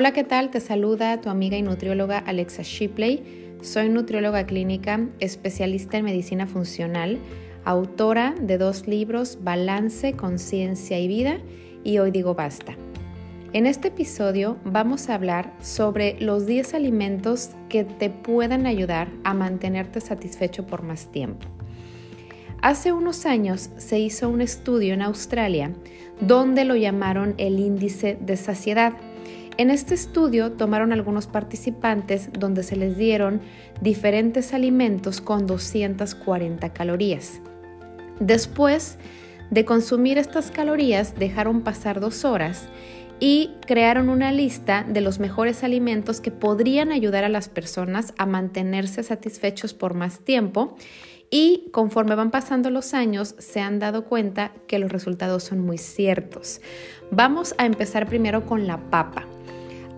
Hola, ¿qué tal? Te saluda tu amiga y nutrióloga Alexa Shipley. Soy nutrióloga clínica, especialista en medicina funcional, autora de dos libros, Balance, Conciencia y Vida, y hoy digo basta. En este episodio vamos a hablar sobre los 10 alimentos que te puedan ayudar a mantenerte satisfecho por más tiempo. Hace unos años se hizo un estudio en Australia donde lo llamaron el índice de saciedad. En este estudio tomaron algunos participantes donde se les dieron diferentes alimentos con 240 calorías. Después de consumir estas calorías dejaron pasar dos horas y crearon una lista de los mejores alimentos que podrían ayudar a las personas a mantenerse satisfechos por más tiempo y conforme van pasando los años se han dado cuenta que los resultados son muy ciertos. Vamos a empezar primero con la papa.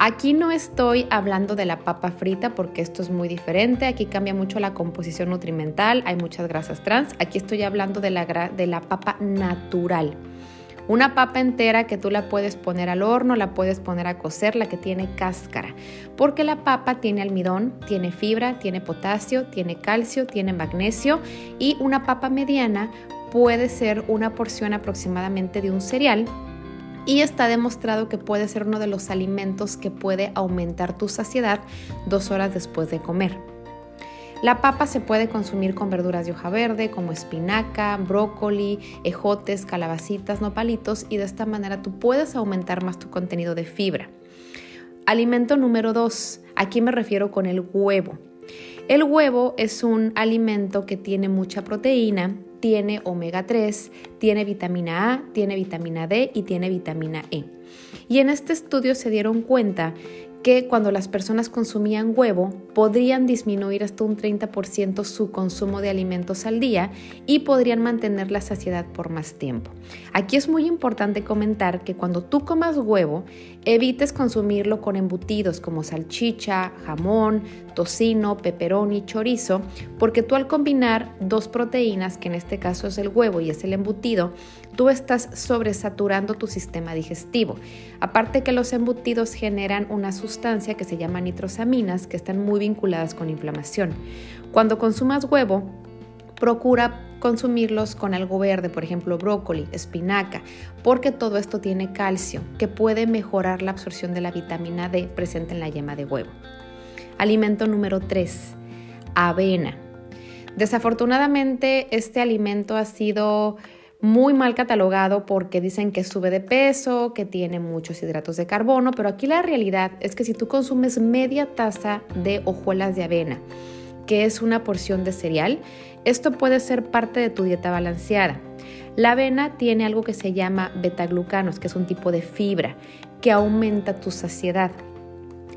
Aquí no estoy hablando de la papa frita porque esto es muy diferente, aquí cambia mucho la composición nutrimental, hay muchas grasas trans, aquí estoy hablando de la, de la papa natural. Una papa entera que tú la puedes poner al horno, la puedes poner a cocer, la que tiene cáscara, porque la papa tiene almidón, tiene fibra, tiene potasio, tiene calcio, tiene magnesio. Y una papa mediana puede ser una porción aproximadamente de un cereal y está demostrado que puede ser uno de los alimentos que puede aumentar tu saciedad dos horas después de comer. La papa se puede consumir con verduras de hoja verde como espinaca, brócoli, ejotes, calabacitas, nopalitos y de esta manera tú puedes aumentar más tu contenido de fibra. Alimento número 2. Aquí me refiero con el huevo. El huevo es un alimento que tiene mucha proteína, tiene omega 3, tiene vitamina A, tiene vitamina D y tiene vitamina E. Y en este estudio se dieron cuenta que cuando las personas consumían huevo podrían disminuir hasta un 30% su consumo de alimentos al día y podrían mantener la saciedad por más tiempo. Aquí es muy importante comentar que cuando tú comas huevo, evites consumirlo con embutidos como salchicha, jamón, tocino, y chorizo, porque tú al combinar dos proteínas, que en este caso es el huevo y es el embutido, tú estás sobresaturando tu sistema digestivo. Aparte que los embutidos generan una sustancia que se llama nitrosaminas que están muy vinculadas con inflamación. Cuando consumas huevo, procura consumirlos con algo verde, por ejemplo brócoli, espinaca, porque todo esto tiene calcio que puede mejorar la absorción de la vitamina D presente en la yema de huevo. Alimento número 3, avena. Desafortunadamente este alimento ha sido muy mal catalogado porque dicen que sube de peso, que tiene muchos hidratos de carbono, pero aquí la realidad es que si tú consumes media taza de hojuelas de avena, que es una porción de cereal, esto puede ser parte de tu dieta balanceada. La avena tiene algo que se llama betaglucanos, que es un tipo de fibra que aumenta tu saciedad.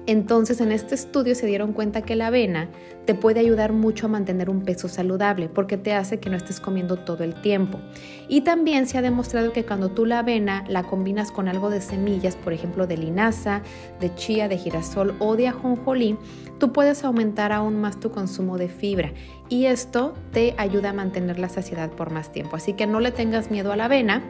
Entonces en este estudio se dieron cuenta que la avena te puede ayudar mucho a mantener un peso saludable porque te hace que no estés comiendo todo el tiempo. Y también se ha demostrado que cuando tú la avena la combinas con algo de semillas, por ejemplo de linaza, de chía, de girasol o de ajonjolí, tú puedes aumentar aún más tu consumo de fibra y esto te ayuda a mantener la saciedad por más tiempo. Así que no le tengas miedo a la avena,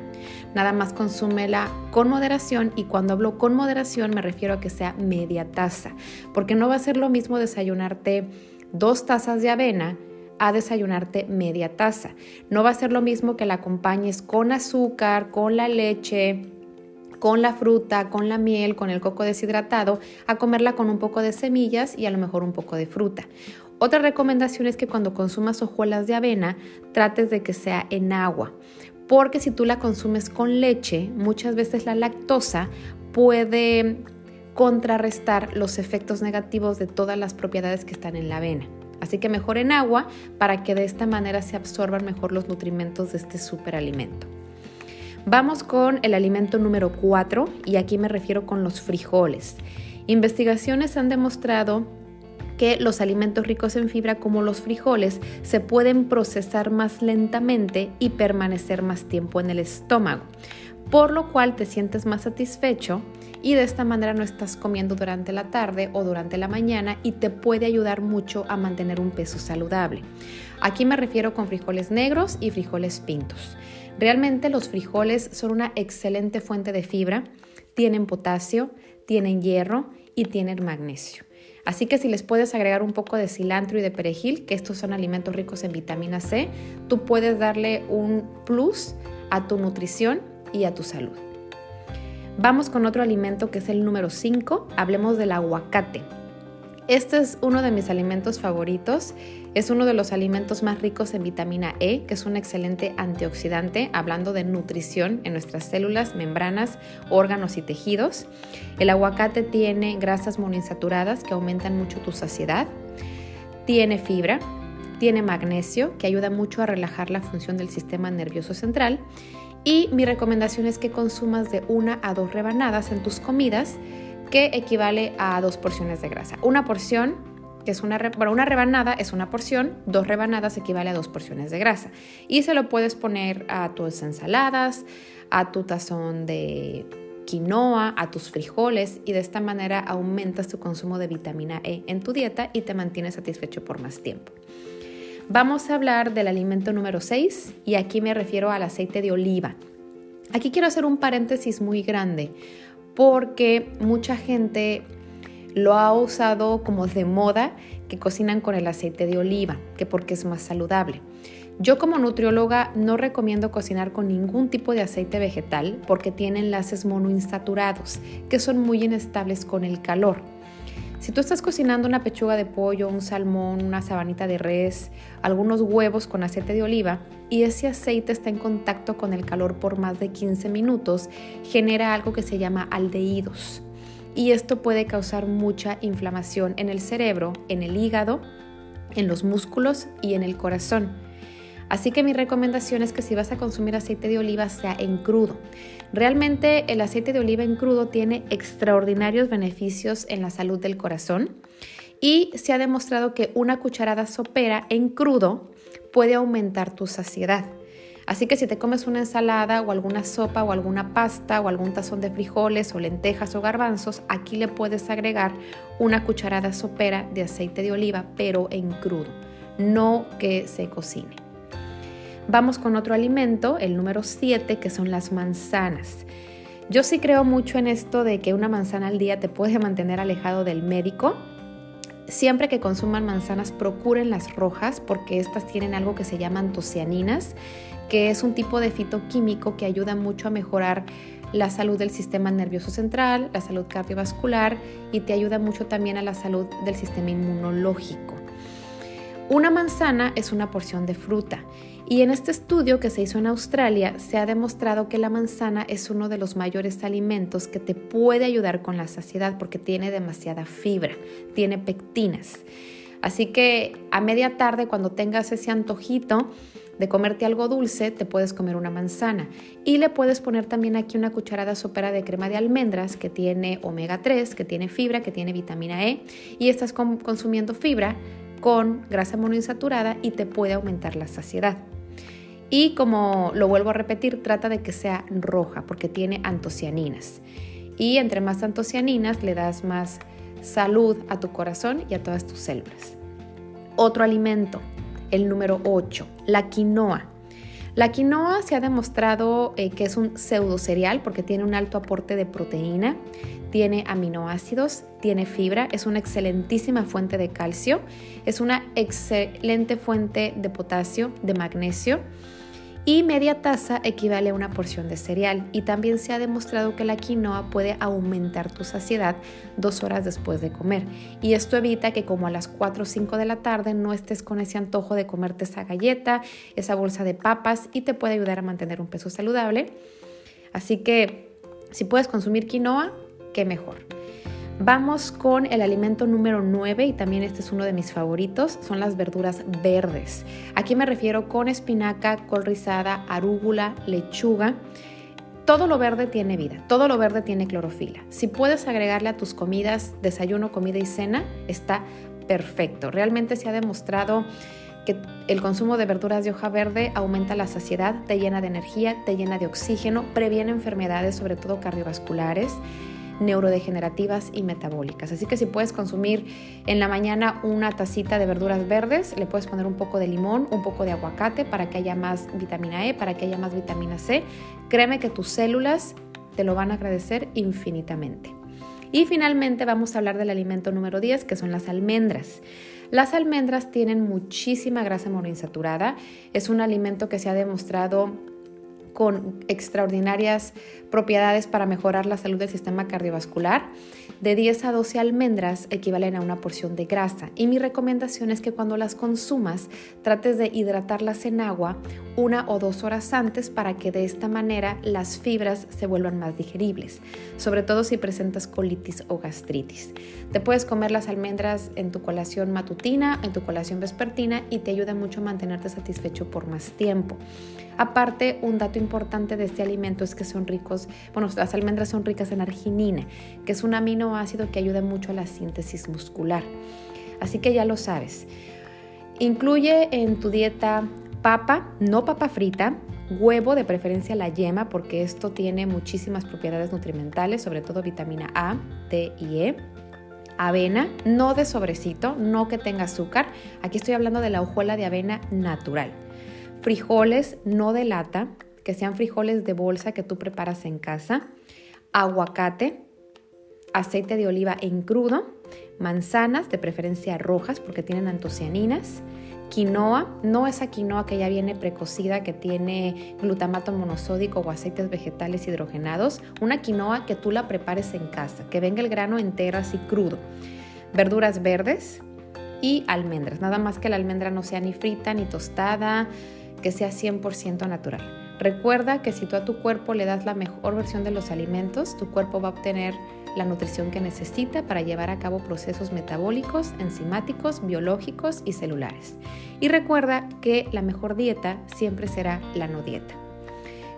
nada más consúmela con moderación y cuando hablo con moderación me refiero a que sea media taza, porque no va a ser lo mismo desayunarte dos tazas de avena a desayunarte media taza. No va a ser lo mismo que la acompañes con azúcar, con la leche, con la fruta, con la miel, con el coco deshidratado, a comerla con un poco de semillas y a lo mejor un poco de fruta. Otra recomendación es que cuando consumas hojuelas de avena, trates de que sea en agua, porque si tú la consumes con leche, muchas veces la lactosa puede contrarrestar los efectos negativos de todas las propiedades que están en la avena. Así que mejor en agua para que de esta manera se absorban mejor los nutrimentos de este superalimento. Vamos con el alimento número 4 y aquí me refiero con los frijoles. Investigaciones han demostrado que los alimentos ricos en fibra como los frijoles se pueden procesar más lentamente y permanecer más tiempo en el estómago, por lo cual te sientes más satisfecho y de esta manera no estás comiendo durante la tarde o durante la mañana y te puede ayudar mucho a mantener un peso saludable. Aquí me refiero con frijoles negros y frijoles pintos. Realmente los frijoles son una excelente fuente de fibra, tienen potasio, tienen hierro y tienen magnesio. Así que si les puedes agregar un poco de cilantro y de perejil, que estos son alimentos ricos en vitamina C, tú puedes darle un plus a tu nutrición y a tu salud. Vamos con otro alimento que es el número 5, hablemos del aguacate. Este es uno de mis alimentos favoritos. Es uno de los alimentos más ricos en vitamina E, que es un excelente antioxidante, hablando de nutrición en nuestras células, membranas, órganos y tejidos. El aguacate tiene grasas monoinsaturadas que aumentan mucho tu saciedad. Tiene fibra, tiene magnesio, que ayuda mucho a relajar la función del sistema nervioso central. Y mi recomendación es que consumas de una a dos rebanadas en tus comidas que equivale a dos porciones de grasa. Una porción, que es una, una rebanada es una porción, dos rebanadas equivale a dos porciones de grasa. Y se lo puedes poner a tus ensaladas, a tu tazón de quinoa, a tus frijoles y de esta manera aumentas tu consumo de vitamina E en tu dieta y te mantienes satisfecho por más tiempo. Vamos a hablar del alimento número 6 y aquí me refiero al aceite de oliva. Aquí quiero hacer un paréntesis muy grande porque mucha gente lo ha usado como de moda que cocinan con el aceite de oliva, que porque es más saludable. Yo como nutrióloga no recomiendo cocinar con ningún tipo de aceite vegetal porque tiene enlaces monoinsaturados que son muy inestables con el calor. Si tú estás cocinando una pechuga de pollo, un salmón, una sabanita de res, algunos huevos con aceite de oliva y ese aceite está en contacto con el calor por más de 15 minutos, genera algo que se llama aldehídos. Y esto puede causar mucha inflamación en el cerebro, en el hígado, en los músculos y en el corazón. Así que mi recomendación es que si vas a consumir aceite de oliva sea en crudo. Realmente el aceite de oliva en crudo tiene extraordinarios beneficios en la salud del corazón y se ha demostrado que una cucharada sopera en crudo puede aumentar tu saciedad. Así que si te comes una ensalada o alguna sopa o alguna pasta o algún tazón de frijoles o lentejas o garbanzos, aquí le puedes agregar una cucharada sopera de aceite de oliva, pero en crudo, no que se cocine. Vamos con otro alimento, el número 7, que son las manzanas. Yo sí creo mucho en esto de que una manzana al día te puede mantener alejado del médico. Siempre que consuman manzanas, procuren las rojas porque estas tienen algo que se llaman antocianinas, que es un tipo de fitoquímico que ayuda mucho a mejorar la salud del sistema nervioso central, la salud cardiovascular y te ayuda mucho también a la salud del sistema inmunológico. Una manzana es una porción de fruta y en este estudio que se hizo en Australia se ha demostrado que la manzana es uno de los mayores alimentos que te puede ayudar con la saciedad porque tiene demasiada fibra, tiene pectinas. Así que a media tarde cuando tengas ese antojito de comerte algo dulce, te puedes comer una manzana. Y le puedes poner también aquí una cucharada sopera de crema de almendras que tiene omega 3, que tiene fibra, que tiene vitamina E. Y estás consumiendo fibra con grasa monoinsaturada y te puede aumentar la saciedad. Y como lo vuelvo a repetir, trata de que sea roja porque tiene antocianinas. Y entre más antocianinas le das más salud a tu corazón y a todas tus células. Otro alimento, el número 8, la quinoa. La quinoa se ha demostrado eh, que es un pseudo cereal porque tiene un alto aporte de proteína, tiene aminoácidos, tiene fibra, es una excelentísima fuente de calcio, es una excelente fuente de potasio, de magnesio y media taza equivale a una porción de cereal y también se ha demostrado que la quinoa puede aumentar tu saciedad dos horas después de comer y esto evita que como a las 4 o 5 de la tarde no estés con ese antojo de comerte esa galleta, esa bolsa de papas y te puede ayudar a mantener un peso saludable. Así que si puedes consumir quinoa, qué mejor. Vamos con el alimento número 9 y también este es uno de mis favoritos, son las verduras verdes. Aquí me refiero con espinaca, col rizada, arúgula, lechuga. Todo lo verde tiene vida, todo lo verde tiene clorofila. Si puedes agregarle a tus comidas, desayuno, comida y cena, está perfecto. Realmente se ha demostrado que el consumo de verduras de hoja verde aumenta la saciedad, te llena de energía, te llena de oxígeno, previene enfermedades, sobre todo cardiovasculares neurodegenerativas y metabólicas. Así que si puedes consumir en la mañana una tacita de verduras verdes, le puedes poner un poco de limón, un poco de aguacate para que haya más vitamina E, para que haya más vitamina C. Créeme que tus células te lo van a agradecer infinitamente. Y finalmente vamos a hablar del alimento número 10, que son las almendras. Las almendras tienen muchísima grasa monoinsaturada. Es un alimento que se ha demostrado con extraordinarias propiedades para mejorar la salud del sistema cardiovascular. De 10 a 12 almendras equivalen a una porción de grasa y mi recomendación es que cuando las consumas trates de hidratarlas en agua una o dos horas antes para que de esta manera las fibras se vuelvan más digeribles, sobre todo si presentas colitis o gastritis. Te puedes comer las almendras en tu colación matutina, en tu colación vespertina y te ayuda mucho a mantenerte satisfecho por más tiempo. Aparte, un dato importante de este alimento es que son ricos, bueno, las almendras son ricas en arginina, que es un aminoácido que ayuda mucho a la síntesis muscular. Así que ya lo sabes. Incluye en tu dieta papa, no papa frita, huevo de preferencia la yema porque esto tiene muchísimas propiedades nutrimentales, sobre todo vitamina A, D y E. Avena, no de sobrecito, no que tenga azúcar. Aquí estoy hablando de la hojuela de avena natural. Frijoles, no de lata, que sean frijoles de bolsa que tú preparas en casa. Aguacate, aceite de oliva en crudo, manzanas, de preferencia rojas porque tienen antocianinas quinoa, no esa quinoa que ya viene precocida, que tiene glutamato monosódico o aceites vegetales hidrogenados, una quinoa que tú la prepares en casa, que venga el grano entero así crudo, verduras verdes y almendras, nada más que la almendra no sea ni frita ni tostada, que sea 100% natural. Recuerda que si tú a tu cuerpo le das la mejor versión de los alimentos, tu cuerpo va a obtener la nutrición que necesita para llevar a cabo procesos metabólicos, enzimáticos, biológicos y celulares. Y recuerda que la mejor dieta siempre será la no dieta.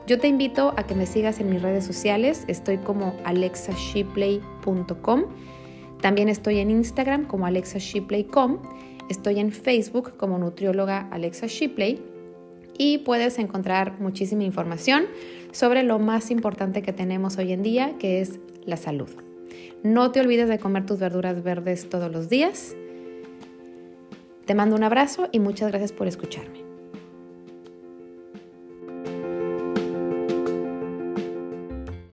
Yo te invito a que me sigas en mis redes sociales, estoy como alexashipley.com, también estoy en Instagram como alexashipley.com, estoy en Facebook como nutrióloga Alexa Shipley y puedes encontrar muchísima información sobre lo más importante que tenemos hoy en día, que es la salud. No te olvides de comer tus verduras verdes todos los días. Te mando un abrazo y muchas gracias por escucharme.